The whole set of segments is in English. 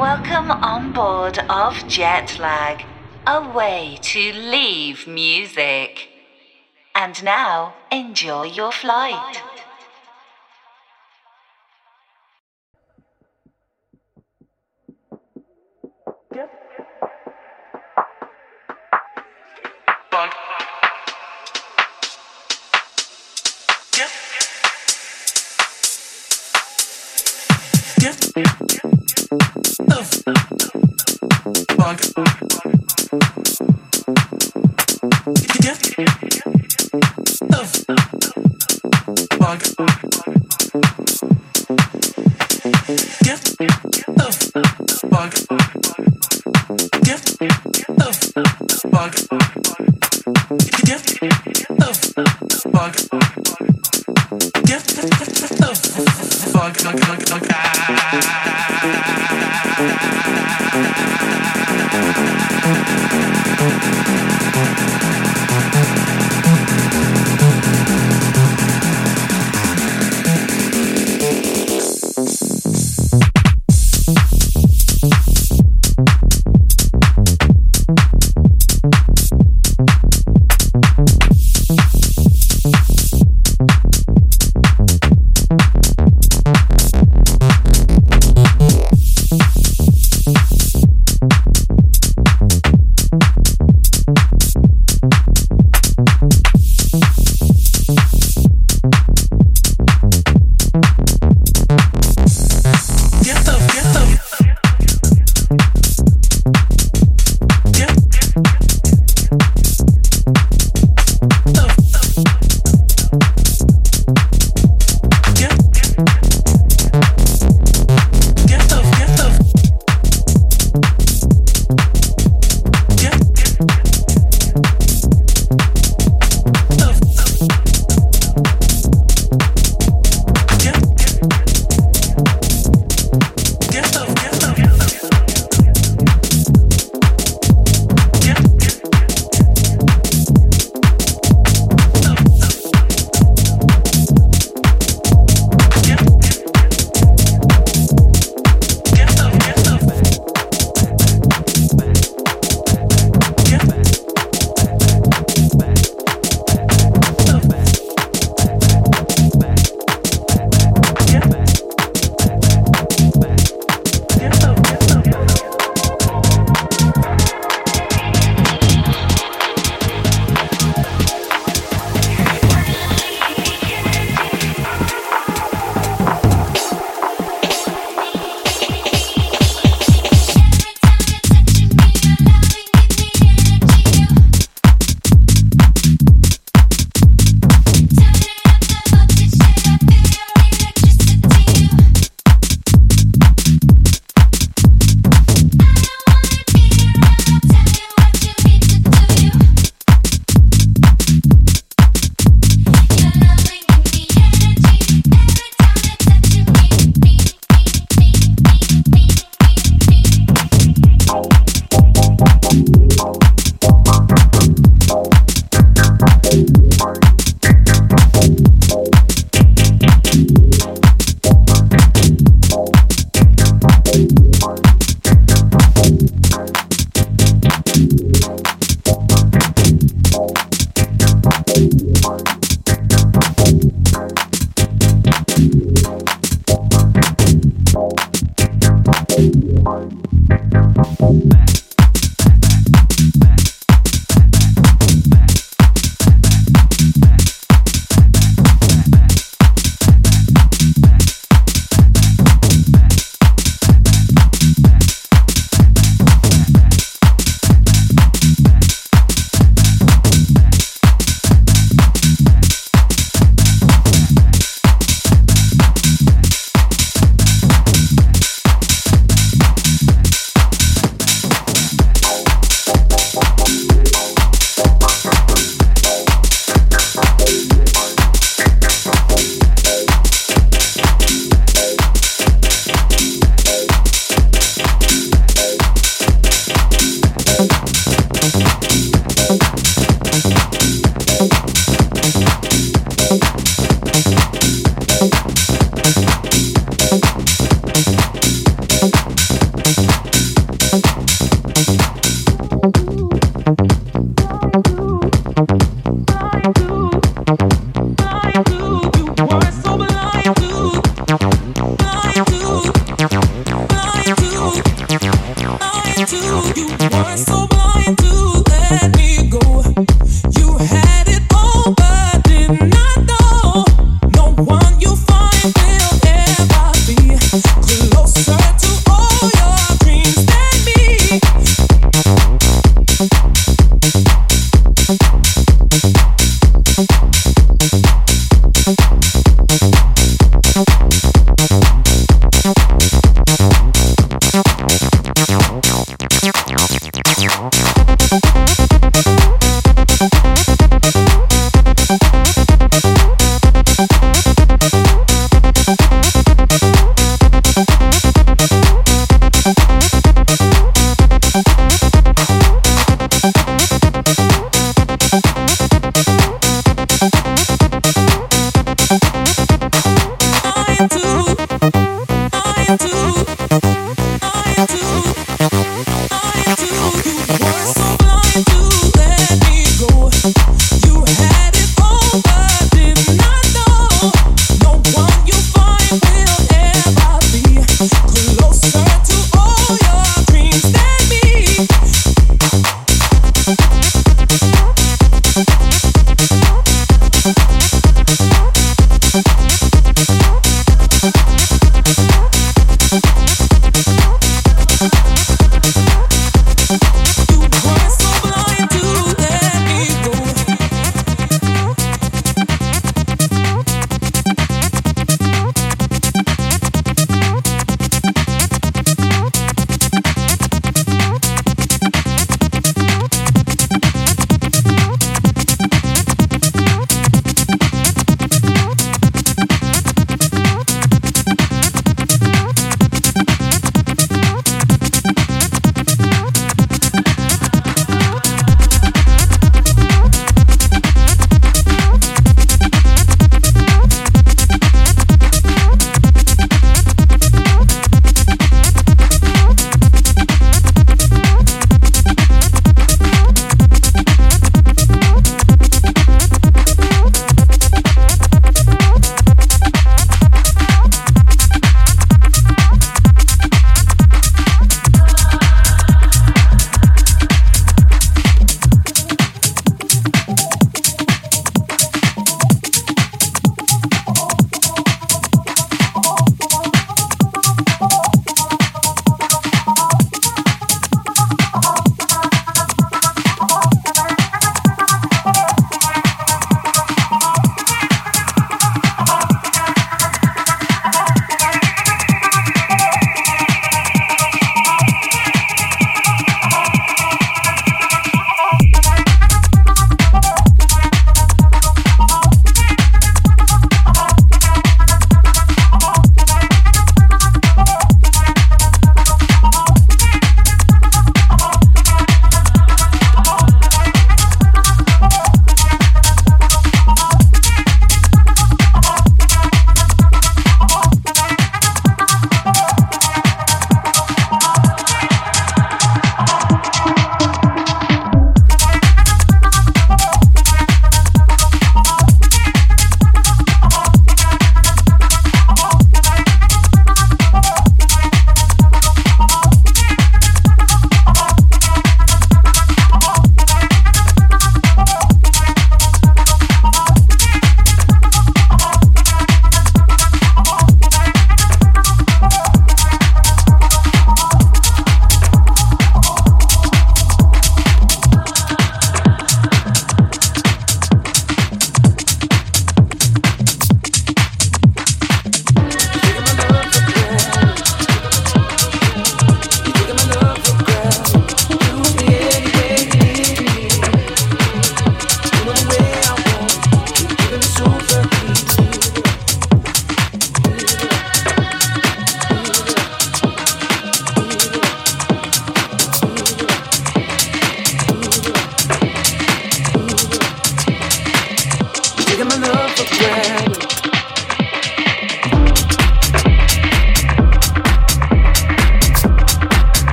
Welcome on board of Jetlag, a way to leave music. And now, enjoy your flight. Bug. Bug.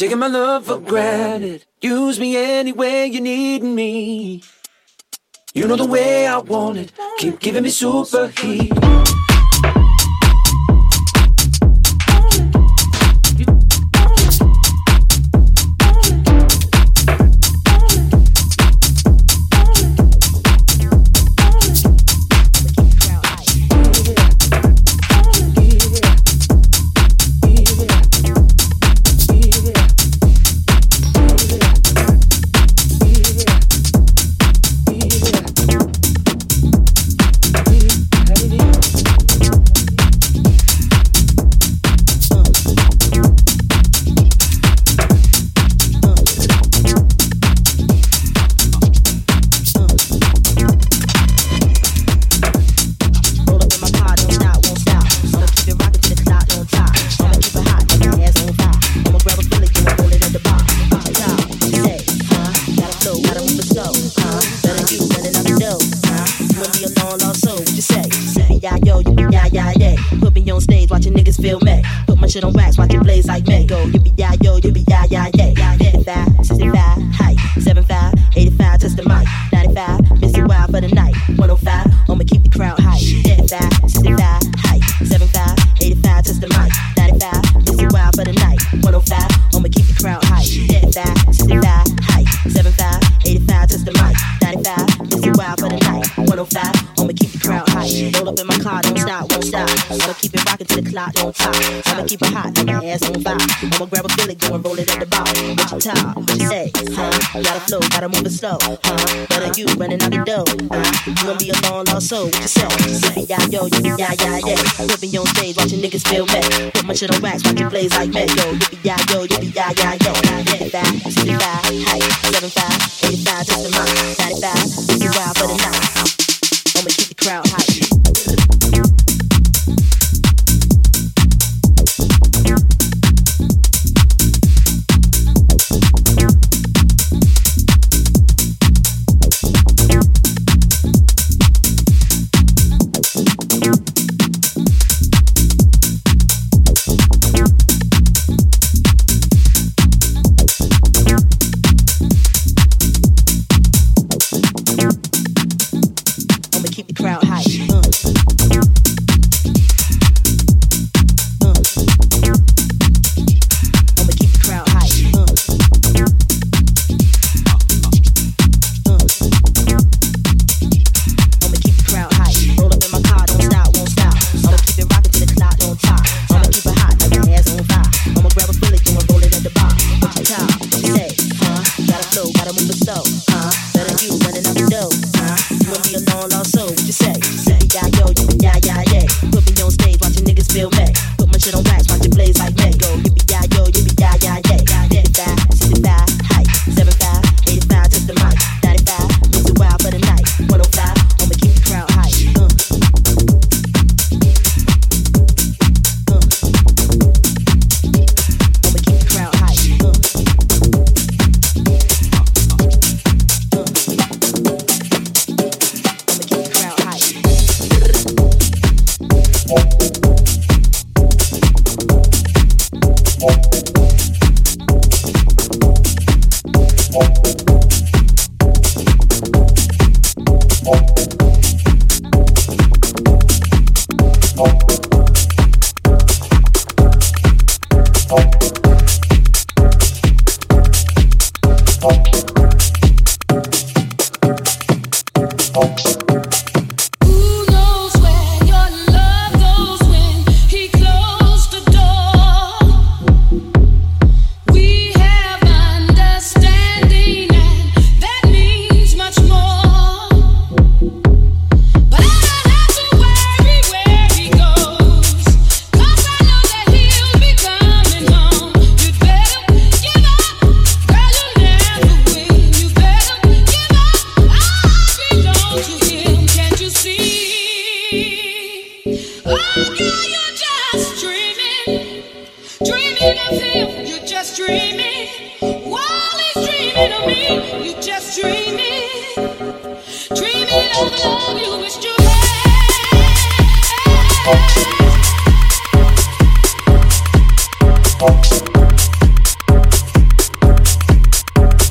taking my love for granted. Use me any way you need me. You know the way I want it. Keep giving me super heat. on stage, watching niggas feel me. Put my shit on wax, watch it blaze like mango. You be ya, yo, you be ya, ya, yeah. grab a billy, go and roll it at the bar. What you talk, what you say, huh? Gotta flow, gotta move it slow, huh? Better you running out the door, huh? You gonna be a long lost soul, what you say? Say, yeah, yo, yippee, yeah, yeah, yeah. Flipping on stage, watching niggas feel mad. Put my shit on wax, watch it blaze like mad. Yo, yippee, yeah, yo, yippee, yeah, yeah, yeah. 55, 65, height, 75, 85, just a month. 95, wild for the night. I'ma keep the crowd hype.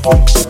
Say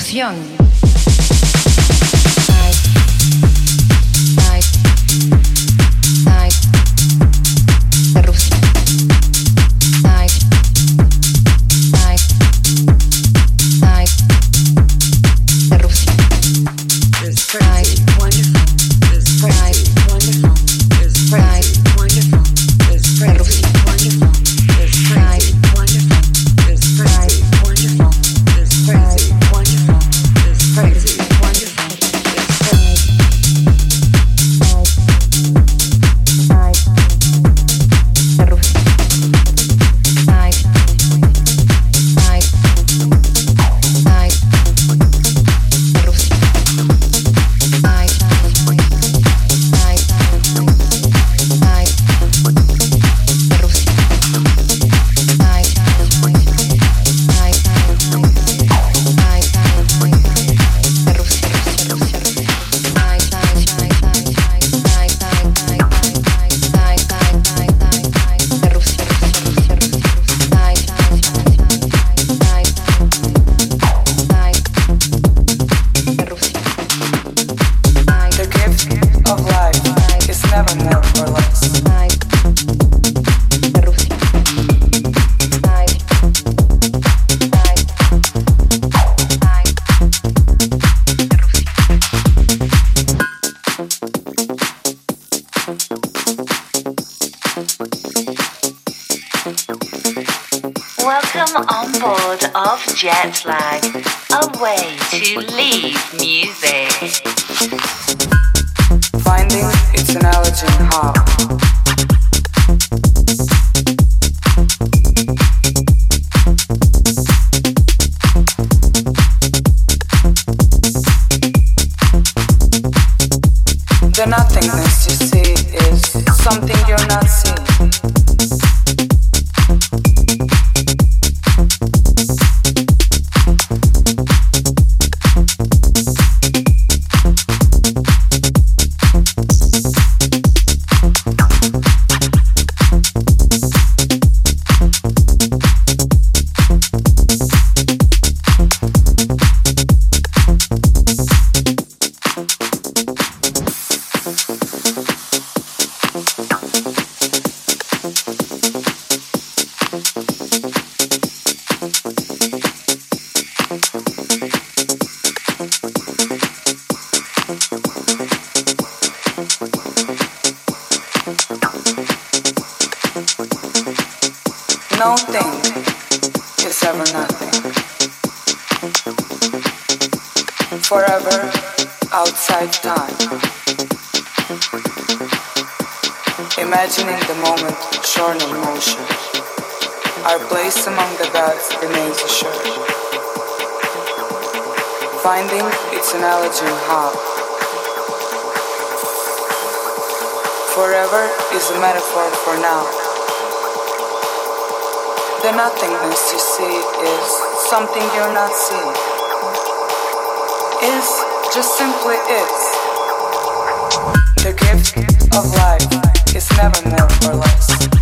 solución Catching in the moment, shorn of motion. Our place among the gods remains assured. Finding its analogy in how. Forever is a metaphor for now. The nothingness you see is something you're not seeing. Is just simply is. The gift of life never meant for less.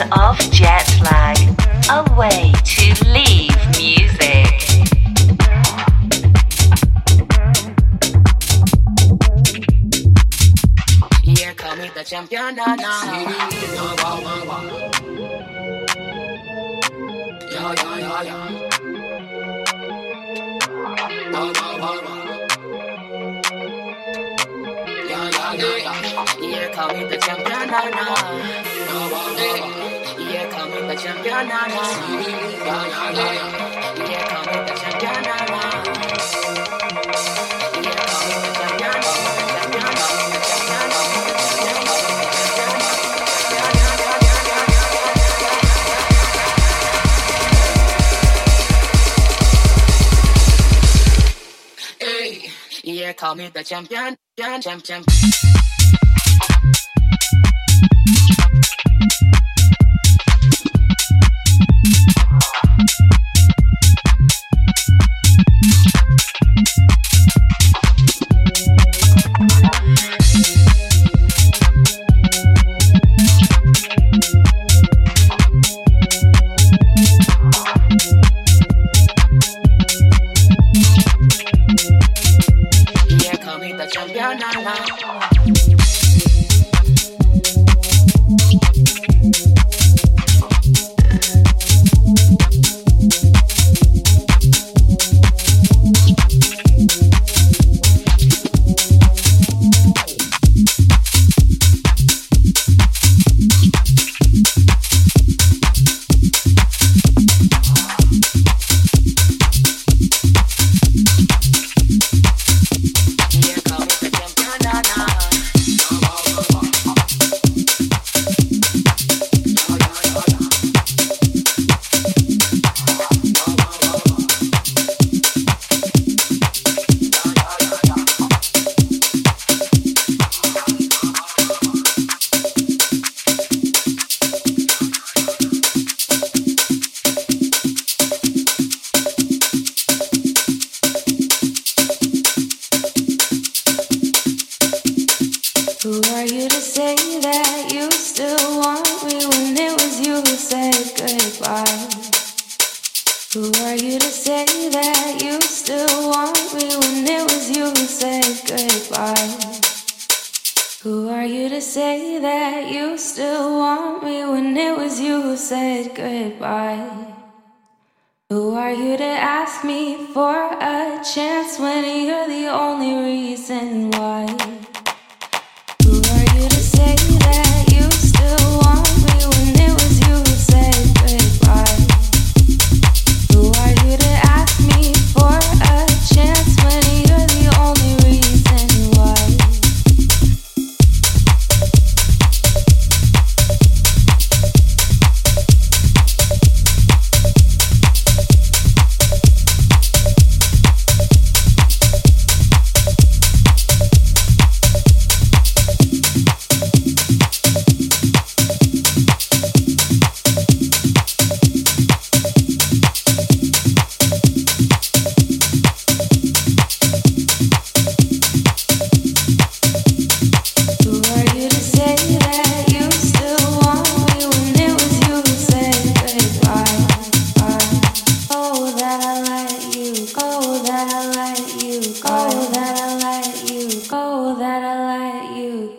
of jet lag, a way to leave music. The champion, no, no. call me the champion, champion, champion. that I let you go, that I let you go, that I let you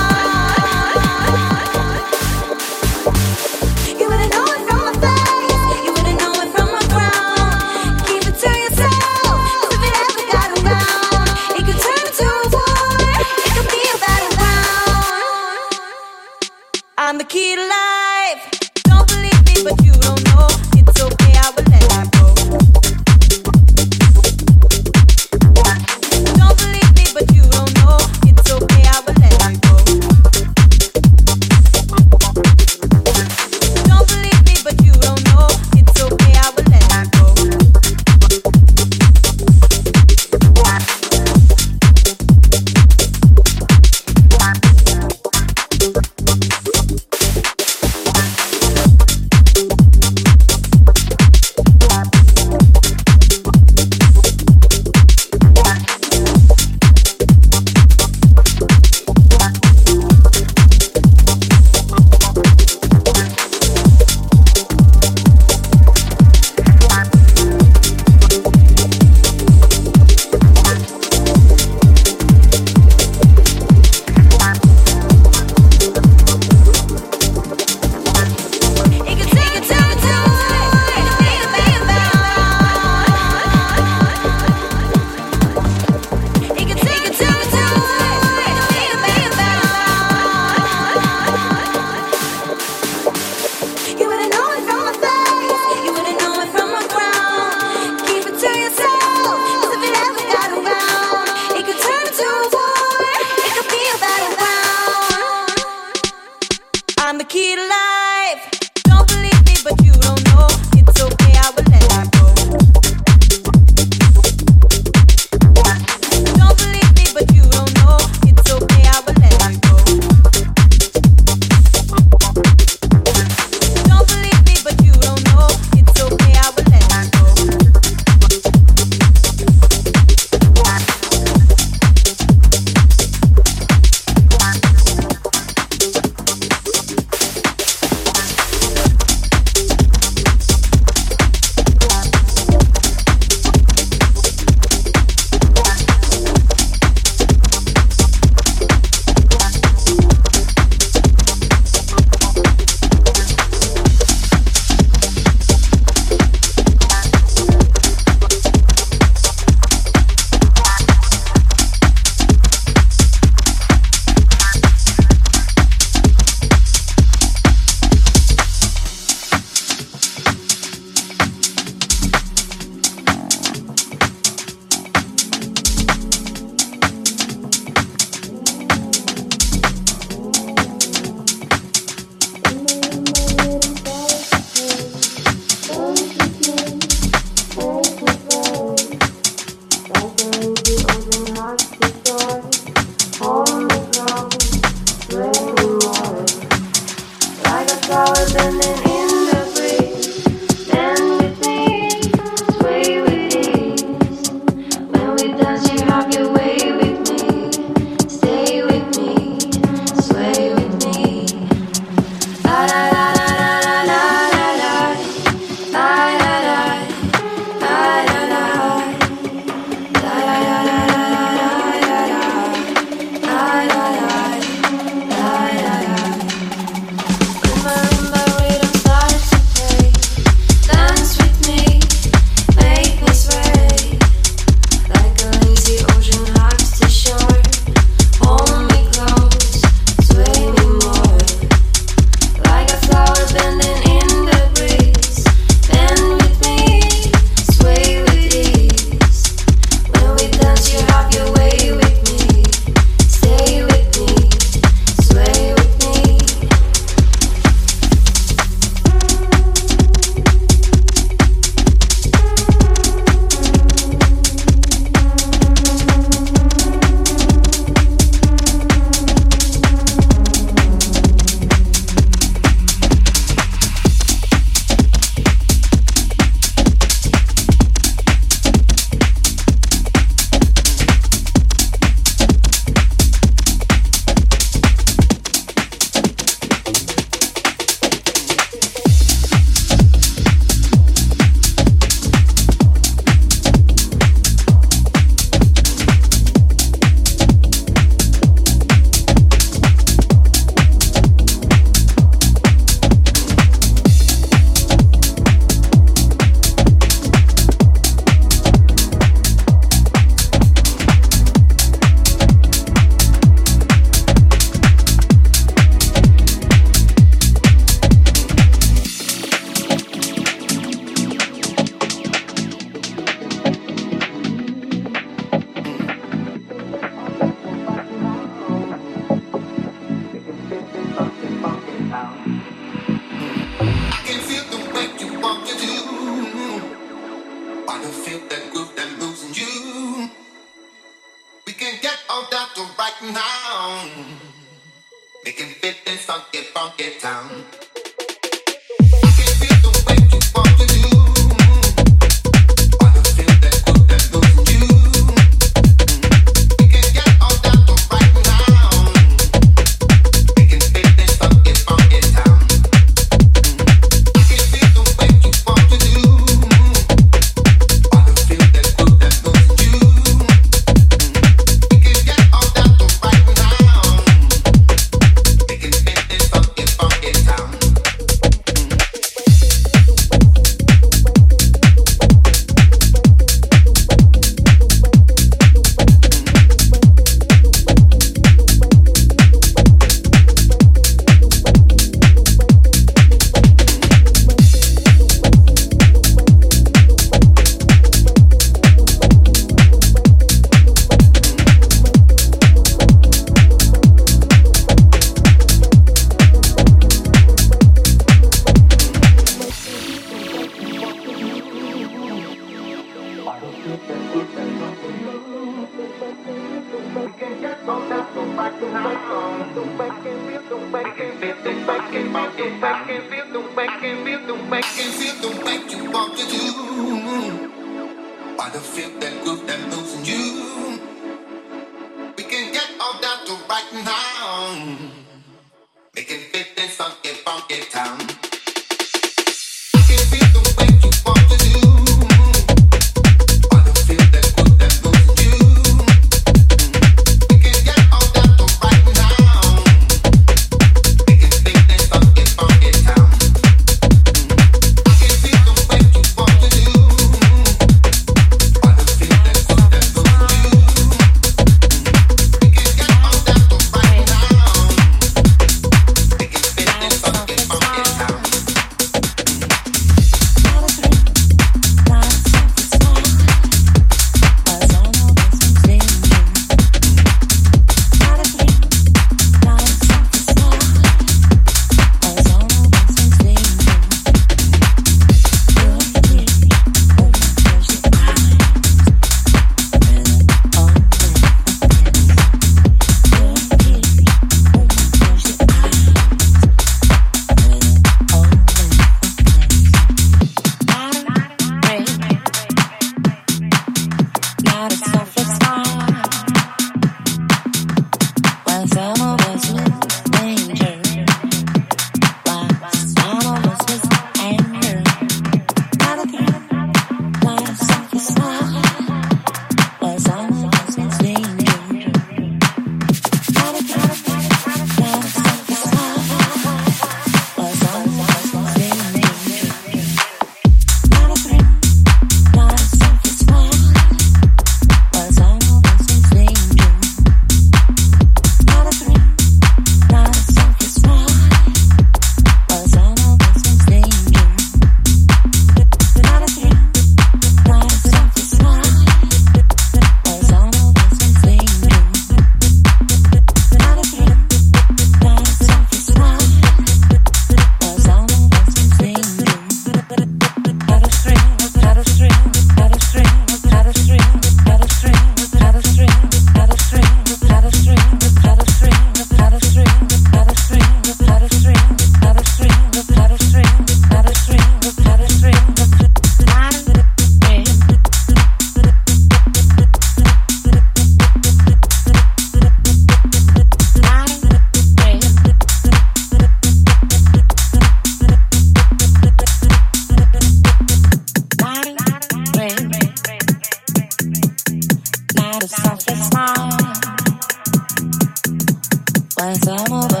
When